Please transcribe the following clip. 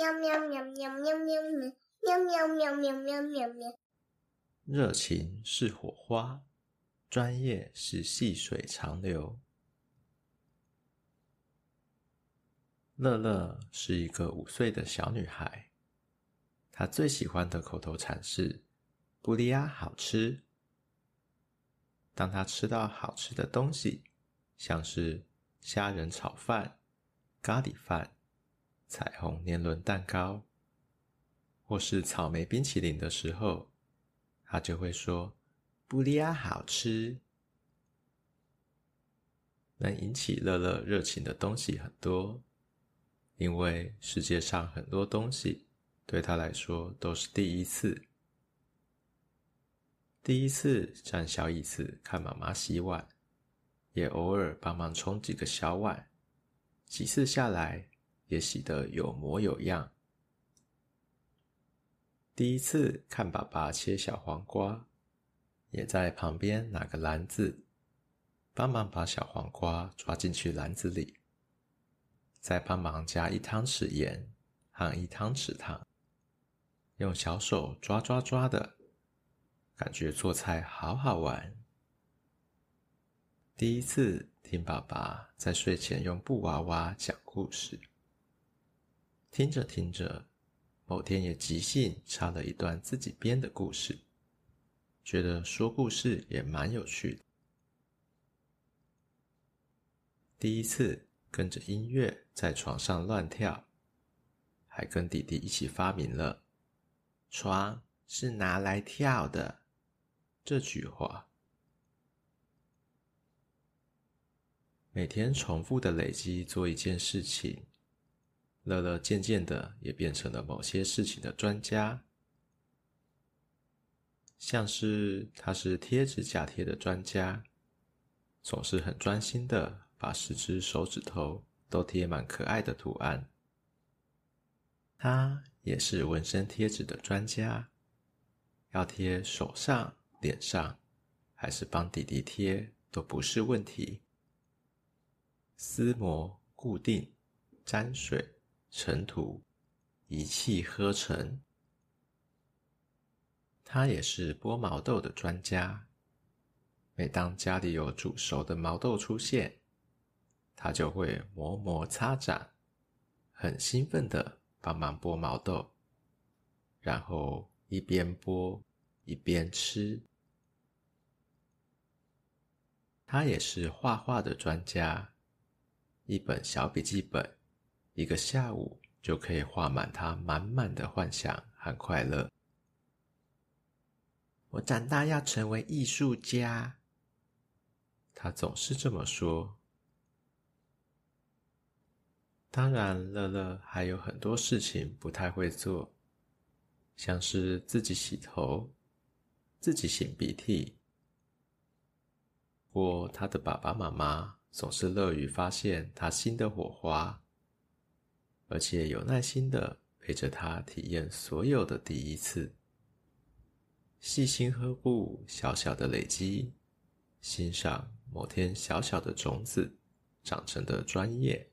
喵喵喵喵喵喵喵喵喵喵喵喵喵。热情是火花，专业是细水长流。乐乐是一个五岁的小女孩，她最喜欢的口头禅是“布利亚好吃”。当她吃到好吃的东西，像是虾仁炒饭、咖喱饭、彩虹年轮蛋糕，或是草莓冰淇淋的时候，他就会说：“布利亚好吃。”能引起乐乐热情的东西很多。因为世界上很多东西对他来说都是第一次。第一次占小椅子看妈妈洗碗，也偶尔帮忙冲几个小碗，几次下来也洗得有模有样。第一次看爸爸切小黄瓜，也在旁边拿个篮子，帮忙把小黄瓜抓进去篮子里。再帮忙加一汤匙盐和一汤匙糖，用小手抓抓抓的，感觉做菜好好玩。第一次听爸爸在睡前用布娃娃讲故事，听着听着，某天也即兴唱了一段自己编的故事，觉得说故事也蛮有趣的。第一次。跟着音乐在床上乱跳，还跟弟弟一起发明了“床是拿来跳的”这句话。每天重复的累积做一件事情，乐乐渐渐的也变成了某些事情的专家，像是他是贴指甲贴的专家，总是很专心的。把十只手指头都贴满可爱的图案。他也是纹身贴纸的专家，要贴手上、脸上，还是帮弟弟贴都不是问题。撕膜、固定、沾水、尘土，一气呵成。他也是剥毛豆的专家，每当家里有煮熟的毛豆出现，他就会磨磨擦掌，很兴奋的帮忙剥毛豆，然后一边剥一边吃。他也是画画的专家，一本小笔记本，一个下午就可以画满他满满的幻想和快乐。我长大要成为艺术家，他总是这么说。当然，乐乐还有很多事情不太会做，像是自己洗头、自己擤鼻涕。不过，他的爸爸妈妈总是乐于发现他新的火花，而且有耐心的陪着他体验所有的第一次，细心呵护小小的累积，欣赏某天小小的种子长成的专业。